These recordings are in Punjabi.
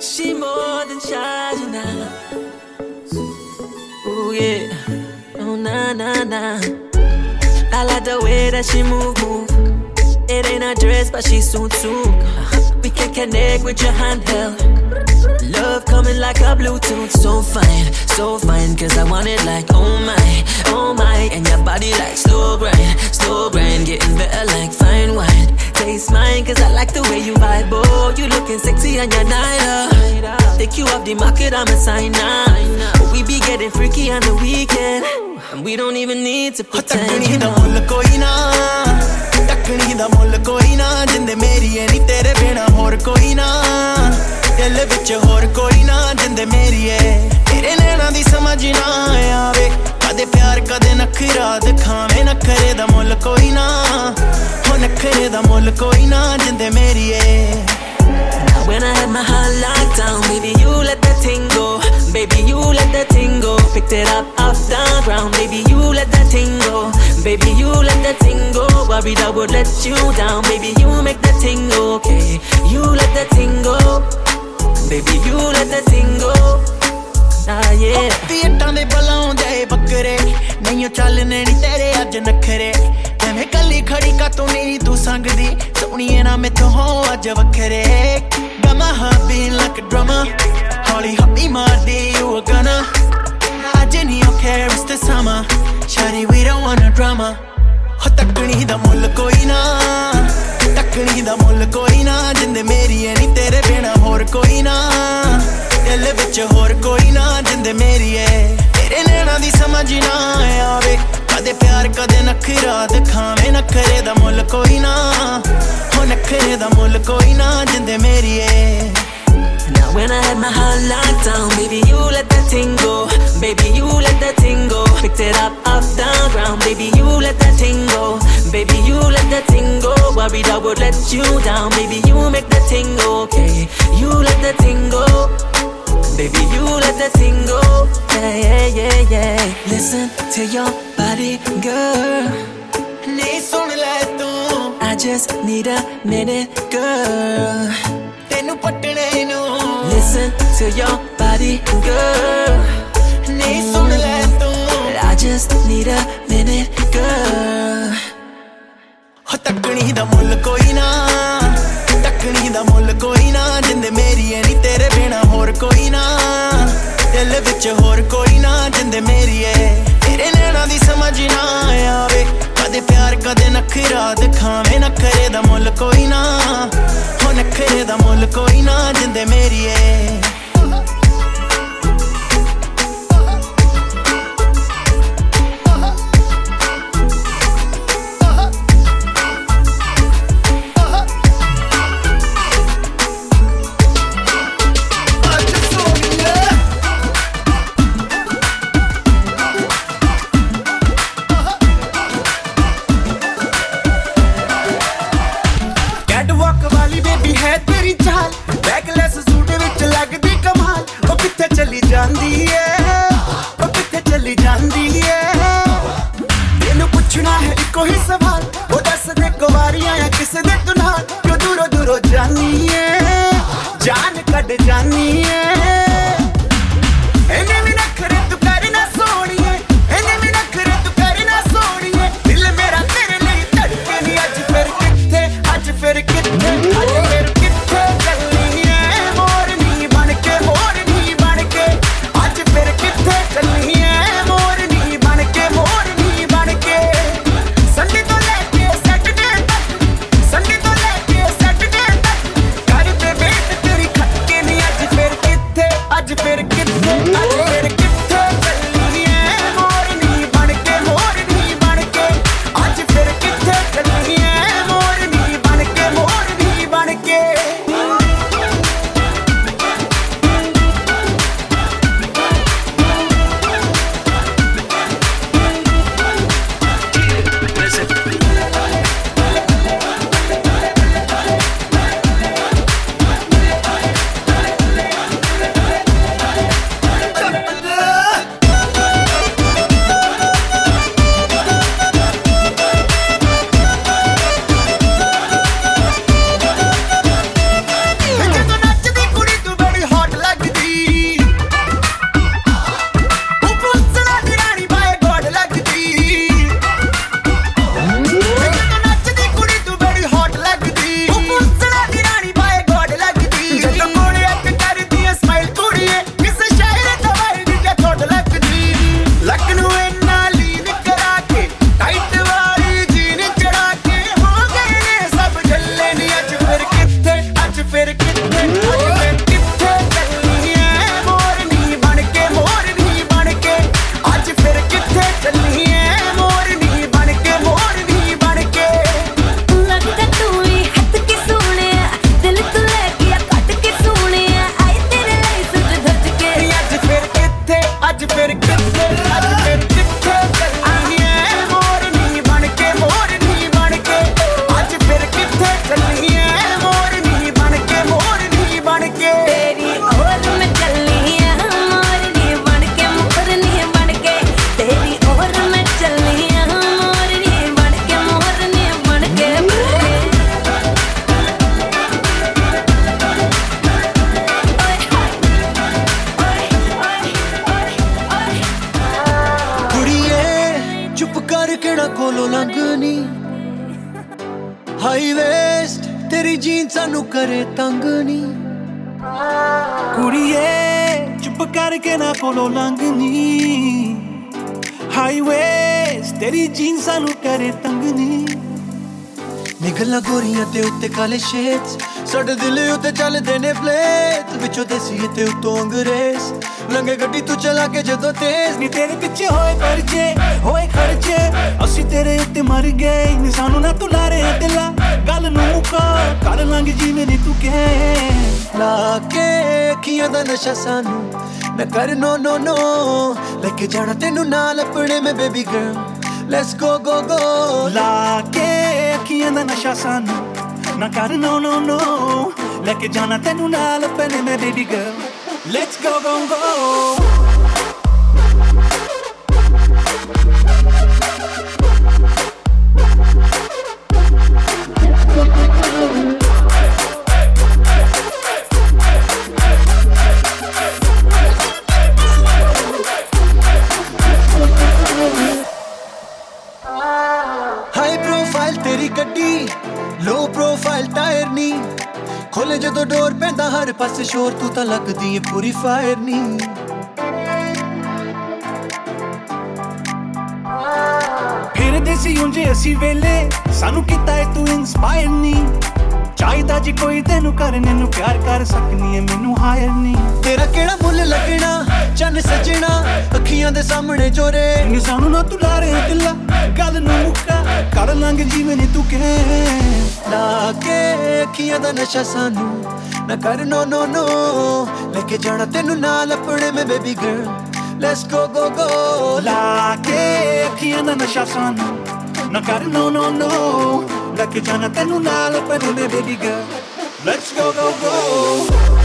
She more than charging now. oh yeah. Oh, nah, nah, nah. I like the way that she move, move. It ain't a dress, but she so too. We can connect with your handheld love coming like a Bluetooth. So fine, so fine, cause I want it like oh my, oh my. And your body like slow grind, slow grind, getting better like fine wine. Taste mine, cause I like the way you vibe. Oh, you looking sexy on your night night Take you off the market, I'm a sign up. We be getting freaky on the weekend. And we don't even need to pretend. You know. ਟੱਕਣੀ ਦਾ ਮੁੱਲ ਕੋਈ ਨਾ ਜਿੰਦੇ ਮੇਰੀ ਐ ਨਹੀਂ ਤੇਰੇ ਬਿਨਾ ਹੋਰ ਕੋਈ ਨਾ ਦਿਲ ਵਿੱਚ ਹੋਰ ਕੋਈ ਨਾ ਜਿੰਦੇ ਮੇਰੀ ਏ ਤੇਰੇ ਨੈਣਾ ਦੀ ਸਮਝ ਨਾ ਆਵੇ ਕਦੇ ਪਿਆਰ ਕਦੇ ਨਖਰਾ ਦਿਖਾਵੇਂ ਨਖਰੇ ਦਾ ਮੁੱਲ ਕੋਈ ਨਾ ਹੋ ਨਖਰੇ ਦਾ ਮੁੱਲ ਕੋਈ ਨਾ ਜਿੰਦੇ ਮੇਰੀ ਏ When I had my heart locked down, baby, you let that thing go. Baby, you let that thing go. Picked it up off the ground, baby, you let that thing go. Baby, you let that thing go. Worried I would let you down, baby, you make that thing okay. You let that thing go. Baby you let a thing go ਨਾ ਯੇ ਪੀਟਾਂ ਦੇ ਬਲਾਉਂਦੇ ਬੱਕਰੇ ਨਹੀਂ ਚੱਲਨੇ ਨੀ ਤੇਰੇ ਅੱਜ ਨਖਰੇ ਐਵੇਂ ਕੱਲੀ ਖੜੀ ਕਾ ਤੂੰ ਨਹੀਂ ਤੂੰ ਸੰਗ ਦੀ ਸੋਹਣੀਏ ਨਾ ਮੈਥੋਂ ਹੋ ਅੱਜ ਵੱਖਰੇ ਗਮਾ ਹਾਂ ਬੀਨ ਲਾਈਕ ਅ ਡਰਮਾ ਹੌਲੀ ਹੱਪੀ ਮਾਰਦੀ ਯੂ ਅ ਗਨਾ ਅੱਜ ਨਹੀਂ ਓਕੇ ਇਸ ਦ ਸਮਰ ਸ਼ਾਰੀ we don't want a drama ਹੋ ਤੱਕਣੀ ਦਾ ਮੁੱਲ ਕੋਈ ਨਾ ਤੱਕਣੀ ਦਾ ਮੁੱਲ ਕੋਈ ਨਾ ਜਿੰਦੇ ਮੇਰੀ ਐ ਨਹੀਂ ਤੇਰੇ ਬਿਨ ਹੋਰ ਕੋਈ ਨਾ ਦਿਲ ਵਿੱਚ ਹੋਰ ਕੋਈ ਨਾ ਜਿੰਦੇ ਮੇਰੀ ਏ ਤੇਰੇ ਨੈਣਾ ਦੀ ਸਮਝ ਨਾ ਆਵੇ ਕਦੇ ਪਿਆਰ ਕਦੇ ਨਖਰਾ ਦਿਖਾਵੇਂ ਨਖਰੇ ਦਾ ਮੁੱਲ ਕੋਈ ਨਾ ਹੋ ਨਖਰੇ ਦਾ ਮੁੱਲ ਕੋਈ ਨਾ ਜਿੰਦੇ ਮੇਰੀ ਏ When I had my heart locked down, baby, you let that thing go. Baby, you let that thing go. Picked it up off the ground, baby, you let that thing go. Baby, you let that thing go. Worried I would let you down, baby, you make that thing okay. You let that thing go. Baby, you let that thing go. Yeah, yeah, yeah, yeah. Listen to your body, girl. I just need a minute, girl. ਤੈਨੂੰ ਪਟਣੇ ਨੂੰ listen to your body, girl. Need something like that. I just need a minute, girl. ਹੋ ਤੱਕਣੀ ਦਾ ਮੁੱਲ ਕੋਈ ਨਾ ਤੱਕਣੀ ਦਾ ਮੁੱਲ ਕੋਈ ਨਾ ਜਿੰਦੇ meri ਐ tere bina hor koi na. Dil vich hor koi na, ਨਾ ਜਿੰਦੇ ਮੇਰੀ ਐ ਤੇਰੇ ਨੈਣਾ ਦੀ ਸਮਝ ਨਾ ਆਵੇ ਕਦੇ ਪਿਆਰ ਕਦੇ ਨਖਰਾ ਦਿਖਾਵੇਂ ਕਰੇ ਦਾ ਮੁੱਲ ਕੋਈ ਨਾ ਹੋ ਨਖਰੇ ਦਾ ਮੁੱਲ ਕੋਈ ਨਾ ਜਿੰਦੇ ਮੇਰੀਏ care t-am Curie, ciupă care că n-a polo l Highway, steady jeans care t-am ਨਿਕਲਣਾ ਗੋਰੀਆਂ ਤੇ ਉੱਤੇ ਕਾਲੇ ਸ਼ੇਡਸ ਸਾਡੇ ਦਿਲ ਉੱਤੇ ਚੱਲਦੇ ਨੇ ਪਲੇਟ ਵਿੱਚੋਂ ਦੇਸੀ ਤੇ ਉੱਤੋਂ ਅੰਗਰੇਸ ਲੰਗੇ ਗੱਡੀ ਤੂੰ ਚਲਾ ਕੇ ਜਦੋਂ ਤੇਜ਼ ਨਹੀਂ ਤੇਰੇ ਪਿੱਛੇ ਹੋਏ ਖਰਚੇ ਹੋਏ ਖਰਚੇ ਅਸੀਂ ਤੇਰੇ ਉੱਤੇ ਮਰ ਗਏ ਨੀ ਸਾਨੂੰ ਨਾ ਤੂੰ ਲਾਰੇ ਦਿਲਾ ਗੱਲ ਨੂੰ ਮੁਕਾ ਕਰ ਲੰਗ ਜਿਵੇਂ ਨਹੀਂ ਤੂੰ ਕਹੇ ਲਾ ਕੇ ਅੱਖੀਆਂ ਦਾ ਨਸ਼ਾ ਸਾਨੂੰ ਨਾ ਕਰ ਨੋ ਨੋ ਨੋ ਲੈ ਕੇ ਜਾਣਾ ਤੈਨੂੰ ਨਾਲ ਆਪਣੇ ਮੇ baby girl let's go go go ਲਾ ਕੇ ਦੁਨੀਆ ਦਾ ਨਸ਼ਾ ਸਾਨੂੰ ਨਾ ਕਰ ਨੋ ਨੋ ਨੋ ਲੈ ਕੇ ਜਾਣਾ ਤੈਨੂੰ ਨਾਲ ਪਹਿਲੇ ਮੈਂ baby girl let's go go go ਸਾਰੇ ਪਾਸੇ ਸ਼ੋਰ ਤੂੰ ਤਾਂ ਲੱਗਦੀ ਏ ਪੂਰੀ ਫਾਇਰ ਨਹੀਂ ਫਿਰ ਦੇਸੀ ਉਂਝੇ ਅਸੀਂ ਵੇਲੇ ਸਾਨੂੰ ਕੀਤਾ ਏ ਤੂੰ ਇਨਸਪਾਇਰ ਨਹੀਂ ਚਾਹੀਦਾ ਜੀ ਕੋਈ ਤੈਨੂੰ ਕਰਨ ਨੂੰ ਪਿਆਰ ਕਰ ਸਕਨੀ ਏ ਮੈਨੂੰ ਹਾਇਰ ਨਹੀਂ ਤੇਰਾ ਕਿਹੜਾ ਮੁੱਲ ਲੱਗਣਾ ਚੰਨ ਸਜਣਾ ਅੱਖੀਆਂ ਦੇ ਸਾਹਮਣੇ ਚੋਰੇ ਸਾਨੂੰ ਨਾ ਤੂੰ ਲਾਰੇ ਗੱਲ ਨੂੰ ਮੁੱਕਾ ਕਰ ਲਾਂਗੇ ਜਿਵੇਂ ਤੂੰ ਕਹੇ ਲਾ ਕੇ ਅੱਖੀਆਂ ਦਾ ਨਸ਼ਾ ਸਾਨੂੰ ਨਾ ਕਰ ਨੋ ਨੋ ਨੋ ਲੈ ਕੇ ਜਾਣਾ ਤੈਨੂੰ ਨਾਲ ਆਪਣੇ ਮੇ baby girl let's go go go ਲਾ ਕੇ ਅੱਖੀਆਂ ਦਾ ਨਸ਼ਾ ਸਾਨੂੰ ਨਾ ਕਰ ਨੋ ਨੋ ਨੋ ਲੈ ਕੇ ਜਾਣਾ ਤੈਨੂੰ ਨਾਲ ਆਪਣੇ ਮੇ baby girl let's go go go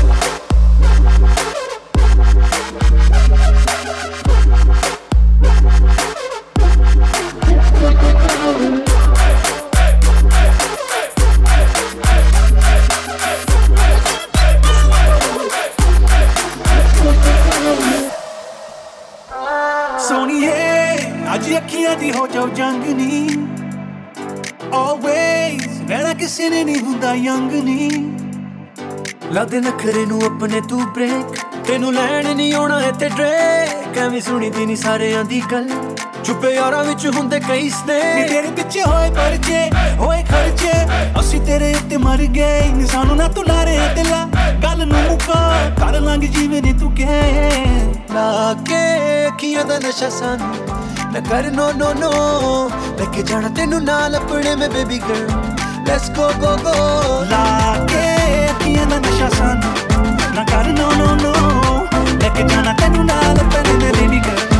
always ਰਹਿਣਾ ਕਿਸੇ ਨੇ ਨਹੀਂ ਹੁੰਦਾ ਯੰਗ ਨਹੀਂ ਲਾਦੇ ਨਖਰੇ ਨੂੰ ਆਪਣੇ ਤੂੰ ਬ੍ਰੇਕ ਤੈਨੂੰ ਲੈਣ ਨਹੀਂ ਆਉਣਾ ਇੱਥੇ ਤੇ ਡ੍ਰੇਕ ਐਵੇਂ ਦੀ ਨਹੀਂ ਸਾਰਿਆਂ ਦੀ ਗੱਲ ਚੁੱਪੇ ਯਾਰਾਂ ਵਿੱਚ ਹੁੰਦੇ ਕਈ ਸਨੇ ਨੀ ਤੇਰੇ ਪਿੱਛੇ ਹੋਏ ਪਰਚੇ ਹੋਏ ਖਰਚੇ ਅਸੀਂ ਤੇਰੇ ਉੱਤੇ ਮਰ ਗਏ ਇਨਸਾਨੋਂ ਨਾ ਤੂੰ ਲਾਰੇ ਦਿਲਾ ਗੱਲ ਨੂੰ ਮੁਕਾ ਕਰ ਲਾਂਗੇ ਜੀਵਨ ਤੂੰ ਕਹੇ ਲਾ ਕੇ ਕੀ ਅਦਨ ਨਸ਼ਾ ਸਾਨੂੰ ਨਾ ਕਰ ਨੋ ਨੋ ਨੋ ਲੈ ਕੇ ਜਾਣਾ ਤੈਨੂੰ ਨਾਲ ਆਪਣੇ ਮੈਂ baby girl let's go go go ਲਾ ਕੇ ਤੀਆਂ ਦਾ ਨਸ਼ਾ ਸਾਨੂੰ ਨਾ ਕਰ ਨੋ ਨੋ ਨੋ ਲੈ ਕੇ ਜਾਣਾ ਤੈਨੂੰ ਨਾਲ ਆਪਣੇ ਮੈਂ ਬੇਬੀ ਗਰਲ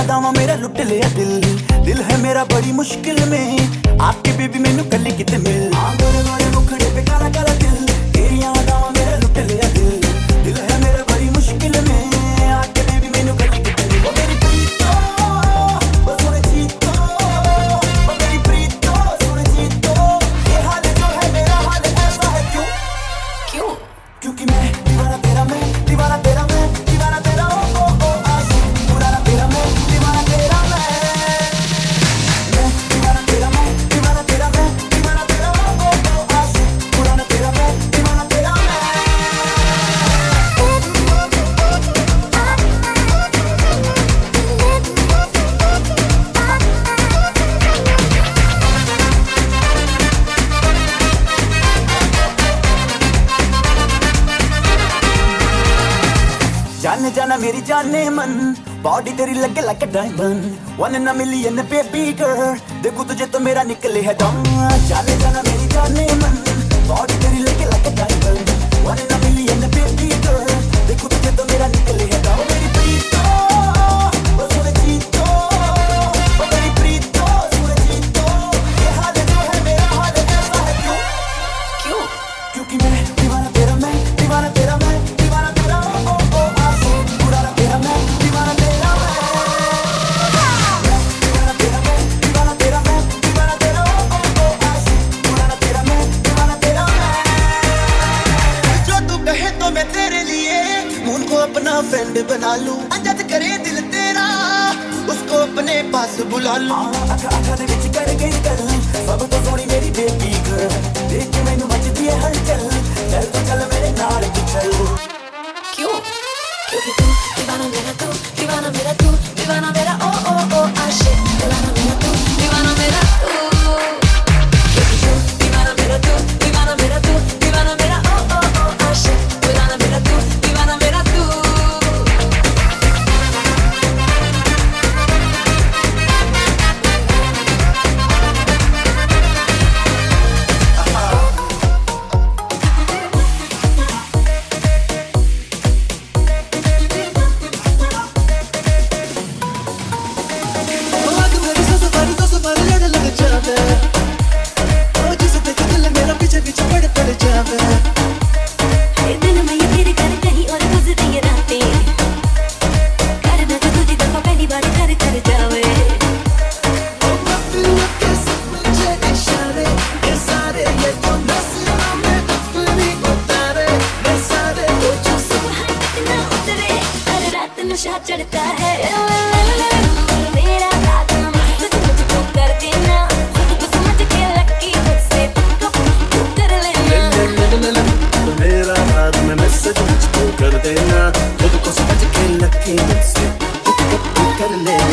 ਅਦਾਵਾ ਮੇਰਾ ਲੁੱਟ ਲਿਆ ਦਿਲ ਦਿਲ ਹੈ ਮੇਰਾ ਬੜੀ ਮੁਸ਼ਕਿਲ ਮੇ ਆਪਕੀ ਬੀਬੀ ਮੈਨੂੰ ਕੱਲੀ ਕਿਤੇ ਮਿਲ ਆ ਗੋਰੇ ਮੁਖੜੇ ਪੇ ਕਾਲਾ ਕਾਲਾ ਦਿਲ ना मेरी जाने मन बॉडी तेरी लगे लाइक डायमंड वन ना मिलियन बेबी गर्ल देखो तुझे तो मेरा निकले है दम जाने जाना मेरी जाने मन बॉडी तेरी लगे लाइक डायमंड फ्रेंड बना लूं अजद करे दिल तेरा उसको अपने पास बुला लूं ਅੱਖਾਂ ਅੱਖਾਂ ਦੇ ਵਿੱਚ ਕਰ ਗਈ ਗੱਲ ਸਭ ਤੋਂ ਸੋਹਣੀ ਮੇਰੀ ਬੇਬੀ girl ਦੇਖ ਕੇ ਮੈਨੂੰ ਮੱਚਦੀ हर ਹਲਚਲ ਚੱਲ ਤੂੰ ਚੱਲ ਮੇਰੇ ਨਾਲ ਤੂੰ ਚੱਲ क्यों क्योंकि तू दीवाना मेरा तू दीवाना मेरा तू दीवाना मेरा ओ ओ ओ आशिक दीवाना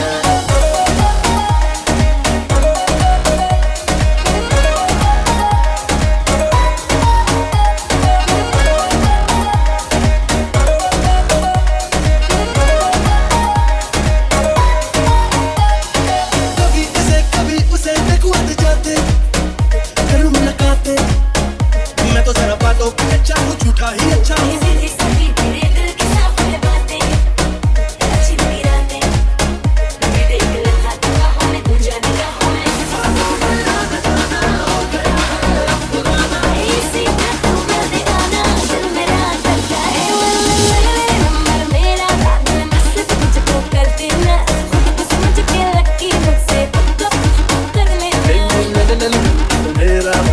you.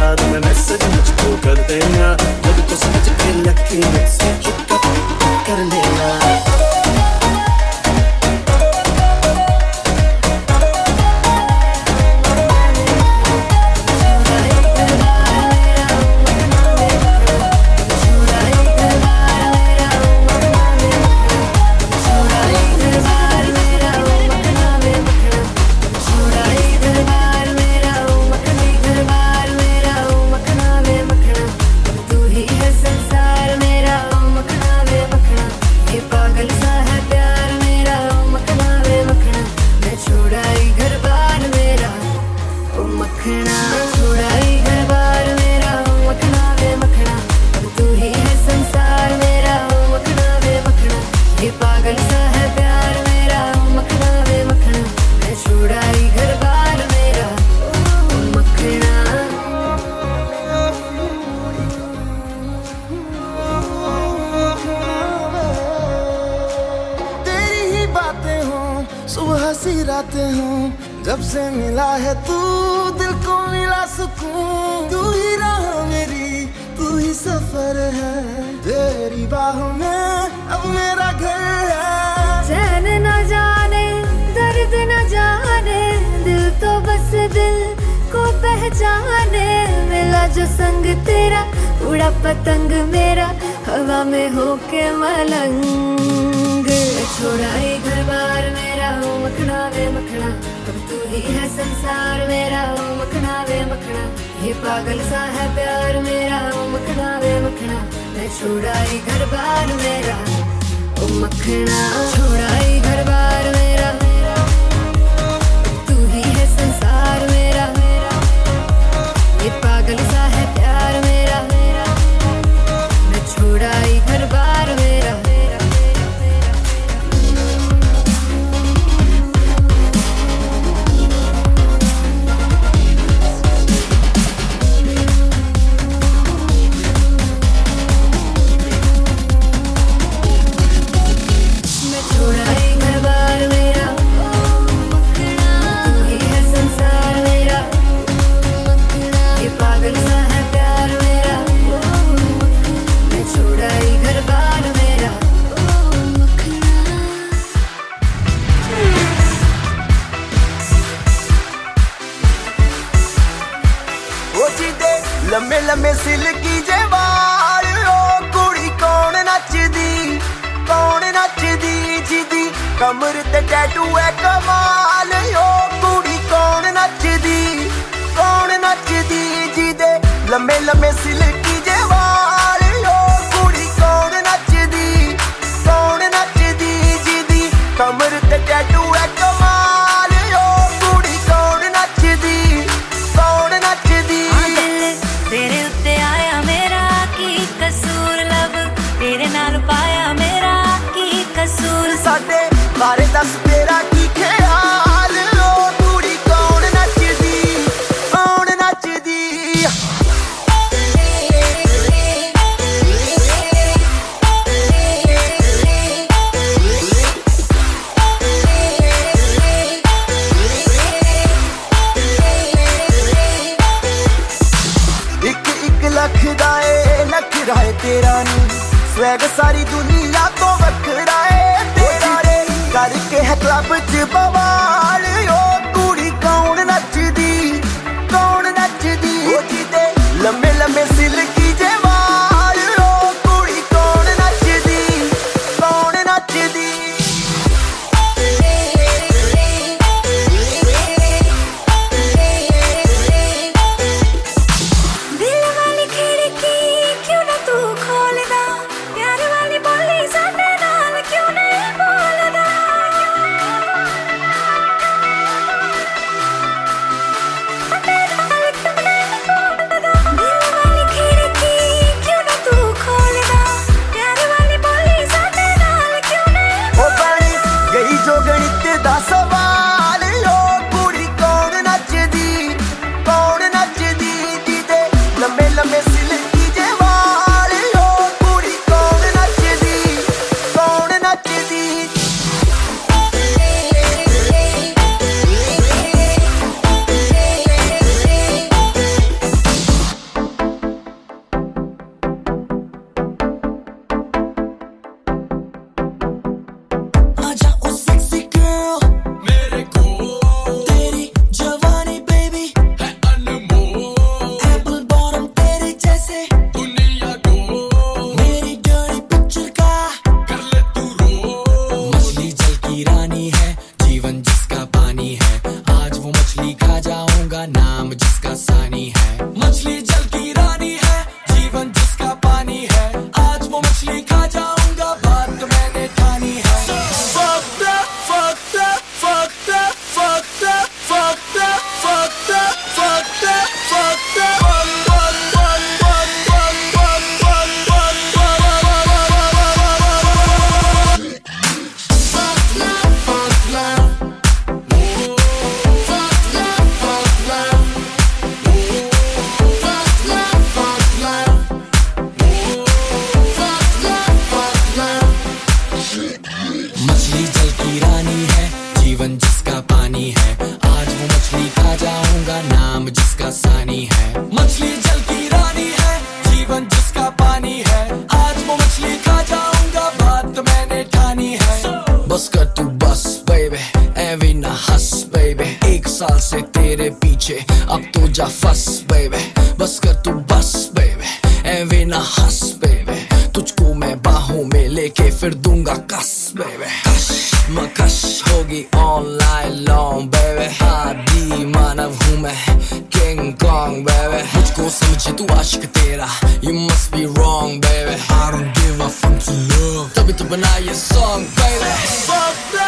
ਯਾਦ ਮੈਂ ਮੈਸੇਜ ਮੁਝ ਤੋਂ ਕਰਦੇ ਦੇਣਾ ਜਦ ਤੋ ਸੱਚ ਕੇ ਲੱਕੀ ਮਿਕਸ संग तेरा उड़ा पतंग मेरा हवा में होके मलंग छोड़ा ये घर बार मेरा हो मखना वे मखना अब तू ही है संसार मेरा हो मखना वे मखना ये पागल सा है प्यार मेरा हो मखना वे मखना मैं छोड़ा ये घर बार मेरा ओ मखना छोड़ा ये घर बार मेरा तू ही है संसार मेरा ये पागल सा है प्यार मेरा मैं छोड़ा ही घर बार में I'm not da... बस बेबे बस कर तू बस बेबे एवे ना हंस बेबे तुझको मैं बाहों में लेके फिर दूंगा कस बेबे मकश होगी ऑनलाइन लॉन्ग बेबे आदि मानव हूँ मैं किंग कॉन्ग बेबे मुझको समझे तू आशिक तेरा you must be wrong babe I don't give a fuck to love तभी तो बना ये सॉन्ग बेबे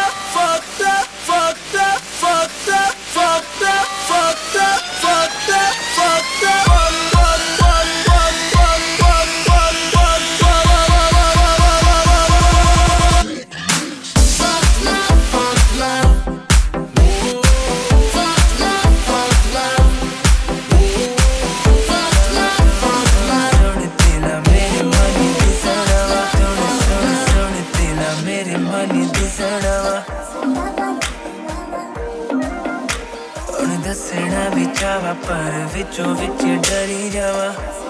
ਪਰ ਵਿੱਚੋਂ ਵਿੱਚ ਡਰੀ ਜਾਵਾ